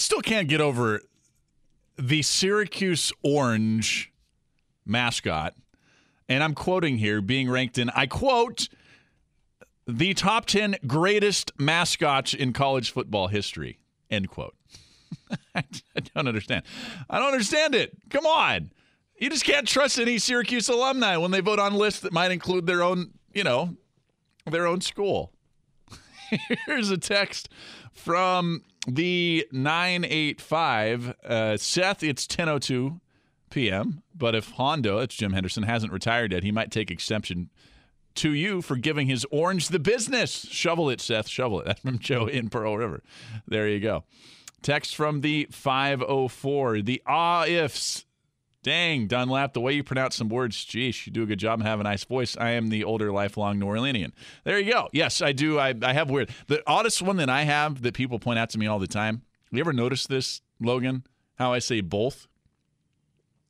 Still can't get over the Syracuse Orange mascot, and I'm quoting here, being ranked in, I quote, the top 10 greatest mascots in college football history, end quote. I don't understand. I don't understand it. Come on. You just can't trust any Syracuse alumni when they vote on lists that might include their own, you know, their own school. Here's a text from the 985 uh, Seth, it's 10:02 p.m. But if Hondo, it's Jim Henderson, hasn't retired yet, he might take exception to you for giving his orange the business. Shovel it, Seth. Shovel it. That's from Joe in Pearl River. There you go. Text from the 504. The ah ifs. Dang, Dunlap, the way you pronounce some words, geez, you do a good job and have a nice voice. I am the older, lifelong New Orleanian. There you go. Yes, I do. I, I have weird. The oddest one that I have that people point out to me all the time. You ever notice this, Logan? How I say both?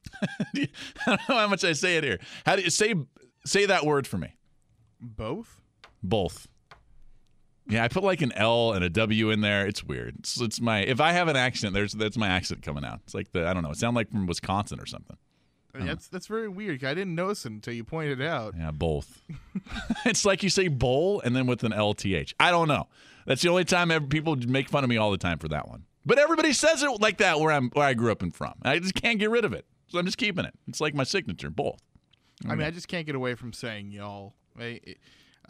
I don't know how much I say it here. How do you say say that word for me? Both? Both. Yeah, I put like an L and a W in there. It's weird. It's, it's my if I have an accent, there's that's my accent coming out. It's like the I don't know. It sounds like from Wisconsin or something. Uh, that's that's very weird. I didn't notice it until you pointed it out. Yeah, both. it's like you say bowl and then with an LTH. I don't know. That's the only time ever, people make fun of me all the time for that one. But everybody says it like that where I'm where I grew up and from. I just can't get rid of it. So I'm just keeping it. It's like my signature, both. I mean, I just can't get away from saying y'all. I,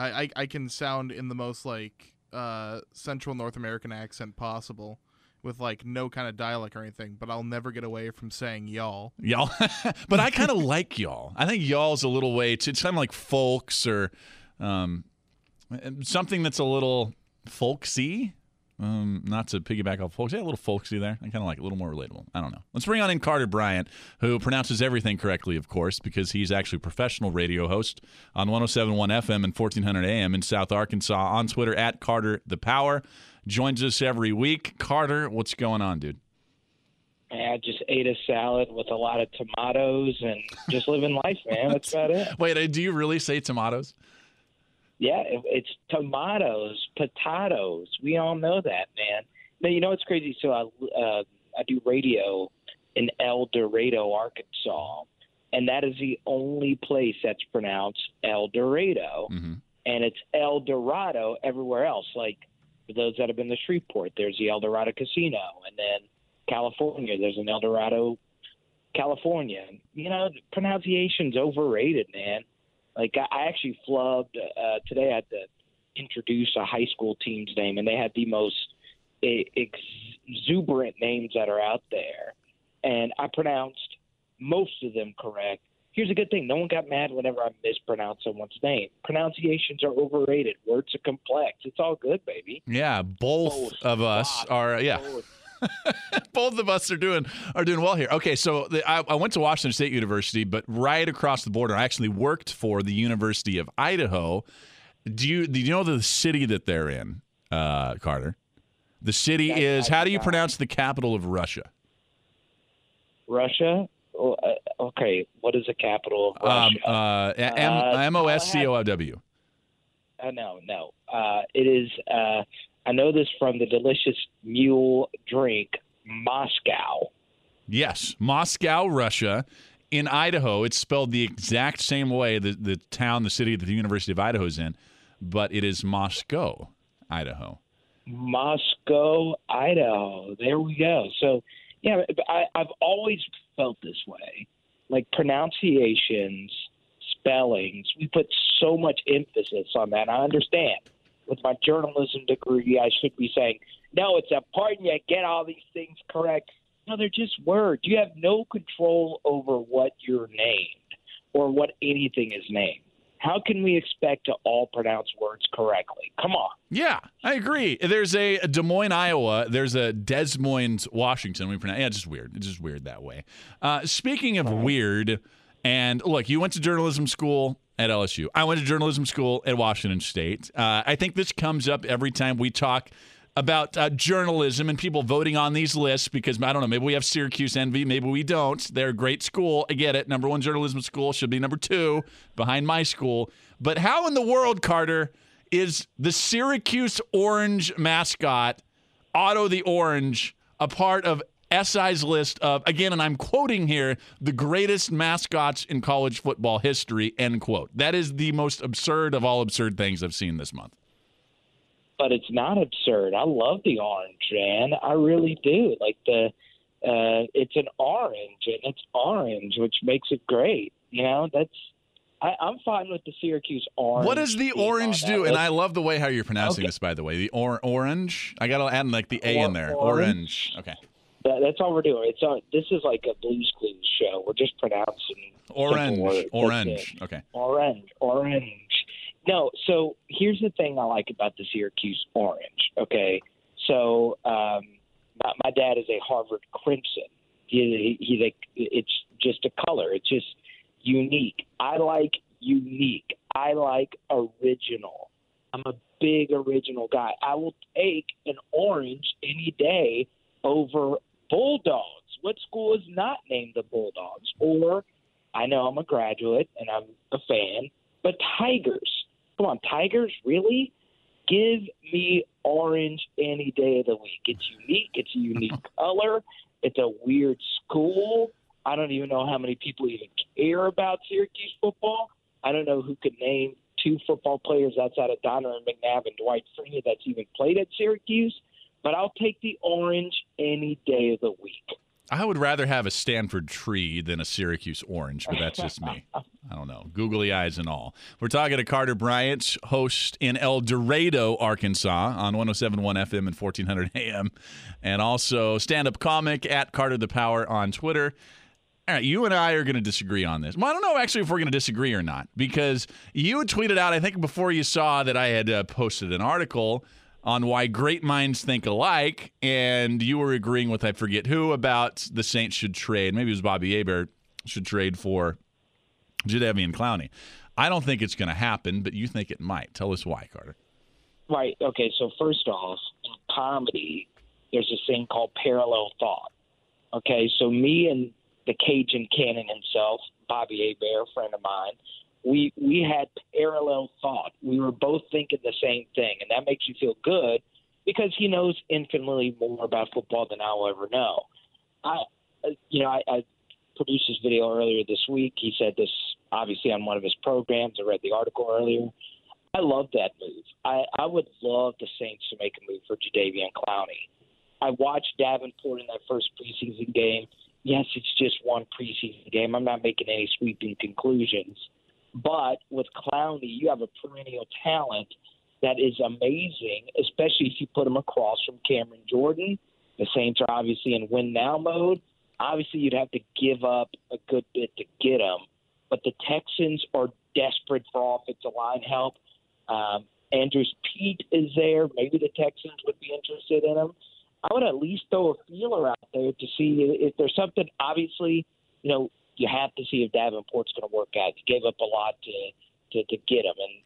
I, I can sound in the most like uh, Central North American accent possible, with like no kind of dialect or anything. But I'll never get away from saying y'all. Y'all, but I kind of like y'all. I think y'all's a little way. To, it's kind of like folks or um, something that's a little folksy. Um, not to piggyback off folks, yeah, a little folksy there. I kind of like it, a little more relatable. I don't know. Let's bring on in Carter Bryant, who pronounces everything correctly, of course, because he's actually a professional radio host on 107.1 FM and 1400 AM in South Arkansas. On Twitter at Carter the Power, joins us every week. Carter, what's going on, dude? I just ate a salad with a lot of tomatoes and just living life, man. That's about it. Wait, uh, do you really say tomatoes? Yeah, it, it's tomatoes, potatoes. We all know that, man. Now, you know it's crazy? So I uh, I do radio in El Dorado, Arkansas, and that is the only place that's pronounced El Dorado, mm-hmm. and it's El Dorado everywhere else. Like for those that have been to Shreveport, there's the El Dorado Casino, and then California, there's an El Dorado, California. You know, pronunciation's overrated, man. Like I actually flubbed uh, today. I had to introduce a high school team's name, and they had the most exuberant names that are out there, and I pronounced most of them correct. Here's a good thing: no one got mad whenever I mispronounced someone's name. Pronunciations are overrated. Words are complex. It's all good, baby. Yeah, both, both of us are. Yeah. Both. Both of us are doing are doing well here. Okay, so the, I, I, went to Washington State University, but right across the border, I actually worked for the University of Idaho. Do you do you know the city that they're in, uh, Carter? The city That's is. How do you pronounce the capital of Russia? Russia. Oh, uh, okay, what is the capital of um, Russia? Um, uh, M O S C O W. Uh, no, no. Uh, it is. Uh, I know this from the delicious mule drink, Moscow. Yes, Moscow, Russia. In Idaho, it's spelled the exact same way the, the town, the city that the University of Idaho is in, but it is Moscow, Idaho. Moscow, Idaho. There we go. So, yeah, I, I've always felt this way. Like pronunciations, spellings, we put so much emphasis on that. I understand with my journalism degree, I should be saying, no, it's important you get all these things correct. No, they're just words. You have no control over what you're named or what anything is named. How can we expect to all pronounce words correctly? Come on. Yeah, I agree. There's a Des Moines, Iowa. There's a Des Moines, Washington. We pronounce. Yeah, it's just weird. It's just weird that way. Uh, speaking of weird, and look, you went to journalism school at LSU. I went to journalism school at Washington State. Uh, I think this comes up every time we talk about uh, journalism and people voting on these lists because I don't know, maybe we have Syracuse envy, maybe we don't. They're a great school. I get it. Number one journalism school should be number two behind my school. But how in the world, Carter, is the Syracuse Orange mascot, Otto the Orange, a part of SI's list of, again, and I'm quoting here, the greatest mascots in college football history, end quote. That is the most absurd of all absurd things I've seen this month. But it's not absurd. I love the orange, man. I really do. Like the, uh, it's an orange and it's orange, which makes it great. You know, that's I, I'm fine with the Syracuse orange. What does the orange do? And. I love the way how you're pronouncing Okay. this, by the way. The or- orange. I got to add like the A in there. orange. Orange. Okay. That, that's all we're doing. It's on. This is like a Blues Clues show. We're just pronouncing Orange. Orange. Okay. Orange. Orange. No. So here's the thing I like about the Syracuse orange. Okay. So um, my, my dad is a Harvard Crimson. He, he, he, it's just a color. It's just unique. I like unique. I like original. I'm a big original guy. I will take an orange any day over Bulldogs. What school is not named the Bulldogs? Or I know I'm a graduate and I'm a fan, but Tigers. Come on, Tigers, really? Give me orange any day of the week. It's unique. It's a unique color. It's a weird school. I don't even know how many people even care about Syracuse football. I don't know who could name two football players outside of Donovan McNabb and Dwight Freeney that's even played at Syracuse. But I'll take the orange any day of the week. I would rather have a Stanford tree than a Syracuse orange, but that's just me. I don't know. Googly eyes and all. We're talking to Carter Bryant, host in El Dorado, Arkansas on 1071 FM and 1400 AM, and also stand up comic at Carter the Power on Twitter. All right, you and I are going to disagree on this. Well, I don't know actually if we're going to disagree or not because you tweeted out, I think before you saw that I had uh, posted an article on why great minds think alike, and you were agreeing with I forget who about the Saints should trade. Maybe it was Bobby Hebert should trade for Jadeveon Clowney. I don't think it's going to happen, but you think it might. Tell us why, Carter. Right. Okay. So first off, in comedy, there's this thing called parallel thought. Okay. So me and the Cajun Cannon himself, Bobby a friend of mine, we we had parallel thought. We were both thinking the same thing, and that makes you feel good because he knows infinitely more about football than I'll ever know. I, you know, I, I produced this video earlier this week. He said this obviously on one of his programs. I read the article earlier. I love that move. I, I would love the Saints to make a move for Jadeveon Clowney. I watched Davenport in that first preseason game. Yes, it's just one preseason game. I'm not making any sweeping conclusions. But with Clowney, you have a perennial talent that is amazing, especially if you put him across from Cameron Jordan. The Saints are obviously in win now mode. Obviously, you'd have to give up a good bit to get him. But the Texans are desperate for offensive line help. Um, Andrus Peat is there. Maybe the Texans would be interested in him. I would at least throw a feeler out there to see if there's something. Obviously, you know, you have to see if Davenport's going to work out. You gave up a lot to to, to get him, and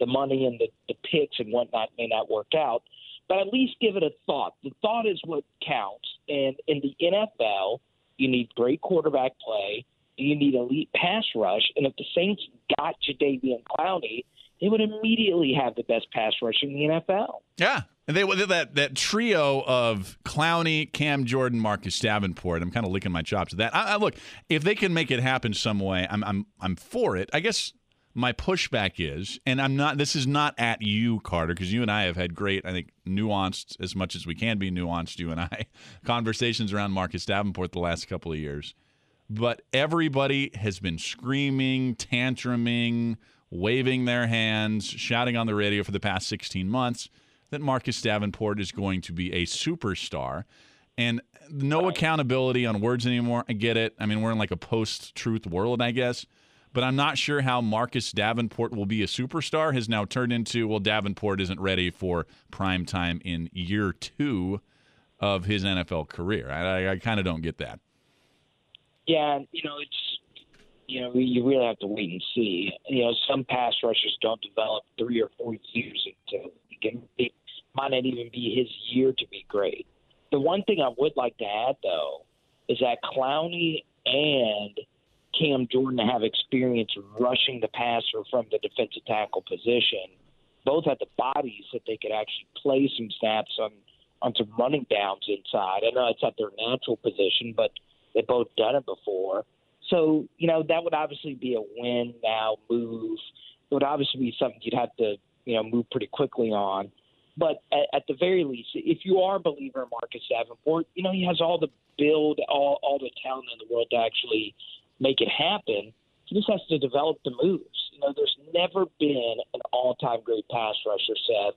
the money and the, the picks and whatnot may not work out. But at least give it a thought. The thought is what counts. And in the NFL, you need great quarterback play. You need elite pass rush. And if the Saints got Jadeveon Clowney, they would immediately have the best pass rush in the NFL. Yeah. And they that that trio of Clowney, Cam Jordan, Marcus Davenport. I'm kind of licking my chops at that. I, I, look, if they can make it happen some way, I'm I'm I'm for it. I guess my pushback is, and I'm not. This is not at you, Carter, because you and I have had great, I think, nuanced as much as we can be nuanced. You and I conversations around Marcus Davenport the last couple of years, but everybody has been screaming, tantruming, waving their hands, shouting on the radio for the past 16 months that Marcus Davenport is going to be a superstar. And no accountability on words anymore. I get it. I mean, we're in like a post truth world, I guess. but I'm not sure how Marcus Davenport will be a superstar. Has now turned into well, Davenport isn't ready for prime time in year two of his NFL career. I, I, I kind of don't get that. Yeah, you know, it's you know, you really have to wait and see. You know, some pass rushers don't develop three or four years into it might not even be his year to be great. The one thing I would like to add though is that Clowney and Cam Jordan have experience rushing the passer from the defensive tackle position. Both have the bodies that they could actually play some snaps on on some running downs inside. I know it's not their natural position, but they've both done it before. So, you know, that would obviously be a win now move. It would obviously be something you'd have to, you know, move pretty quickly on. But at, at the very least, if you are a believer in Marcus Davenport, you know, he has all the build, all, all the talent in the world to actually make it happen. He just has to develop the moves. You know, there's never been an all-time great pass rusher, Seth,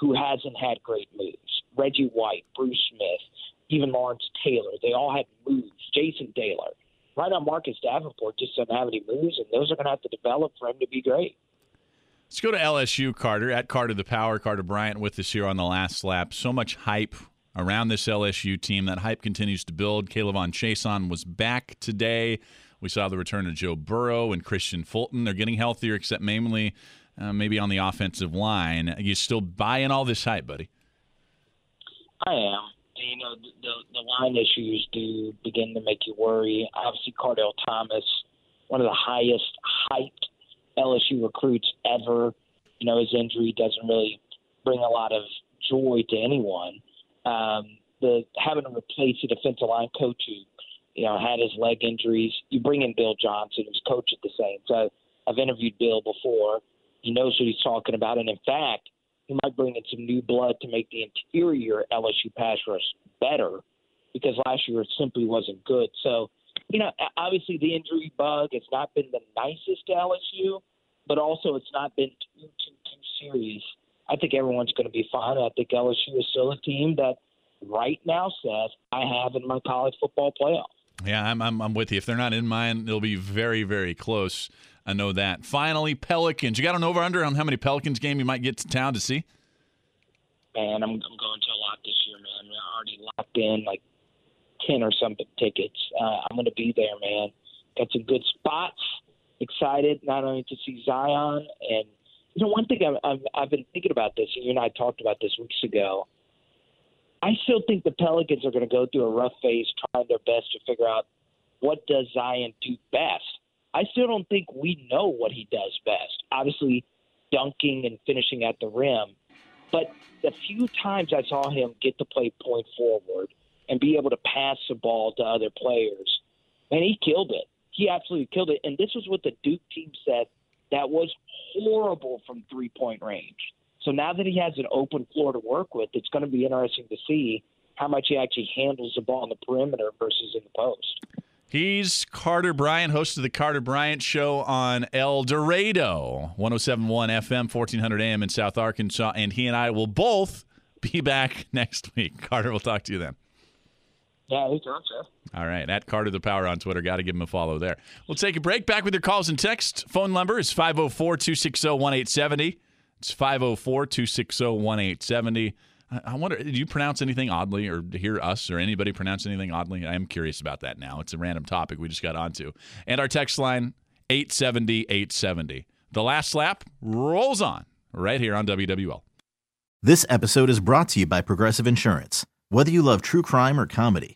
who hasn't had great moves. Reggie White, Bruce Smith, even Lawrence Taylor, they all had moves. Jason Taylor. Right now, Marcus Davenport just doesn't have any moves, and those are going to have to develop for him to be great. Let's go to LSU, Carter. At Carter the Power, Carter Bryant with us here on the last lap. So much hype around this LSU team. That hype continues to build. K'Lavon Chaisson was back today. We saw the return of Joe Burrow and Kristian Fulton. They're getting healthier, except mainly uh, maybe on the offensive line. You still buying all this hype, buddy? I am. You know, the, the line issues do begin to make you worry. Obviously, Kardell Thomas, one of the highest hyped LSU recruits ever. You know, his injury doesn't really bring a lot of joy to anyone. Um, the having to replace a defensive line coach who, you know, had his leg injuries. You bring in Bill Johnson, who's coach at the Saints. I, I've interviewed Bill before. He knows what he's talking about, and in fact, he might bring in some new blood to make the interior LSU pass rush better because last year it simply wasn't good. So you know, obviously the injury bug has not been the nicest to LSU, but also it's not been too too too serious. I think everyone's going to be fine. I think LSU is still a team that right now, says, I have in my college football playoff. Yeah, I'm, I'm, I'm with you. If they're not in mine, it'll be very, very close. I know that. Finally, Pelicans. You got an over under on how many Pelicans game you might get to town to see? Man, I'm, I'm going to a lot this year, man. I'm already locked in. Like ten or something tickets. Uh, I'm going to be there, man. Got some good spots. Excited not only to see Zion and you know one thing I've, I've, I've been thinking about this, and you and I talked about this weeks ago. I still think the Pelicans are going to go through a rough phase, trying their best to figure out what does Zion do best. I still don't think we know what he does best. Obviously, dunking and finishing at the rim, but the few times I saw him get to play point forward and be able to pass the ball to other players. And he killed it. He absolutely killed it. And this was what the Duke team said that was horrible from three point range. So now that he has an open floor to work with, it's going to be interesting to see how much he actually handles the ball on the perimeter versus in the post. He's Carter Bryant, host of the Carter Bryant Show on El Dorado, 1071 FM, 1400 AM in South Arkansas. And he and I will both be back next week. Carter, we'll talk to you then. Yeah, he's on, sir. All right. At Carter the Power on Twitter. Got to give him a follow there. We'll take a break. Back with your calls and texts. Phone number is 504 260 1870. It's 504 260 1870. I wonder, did you pronounce anything oddly or hear us or anybody pronounce anything oddly? I am curious about that now. It's a random topic we just got onto. And our text line, 870 870. The last lap rolls on right here on WWL. This episode is brought to you by Progressive Insurance. Whether you love true crime or comedy,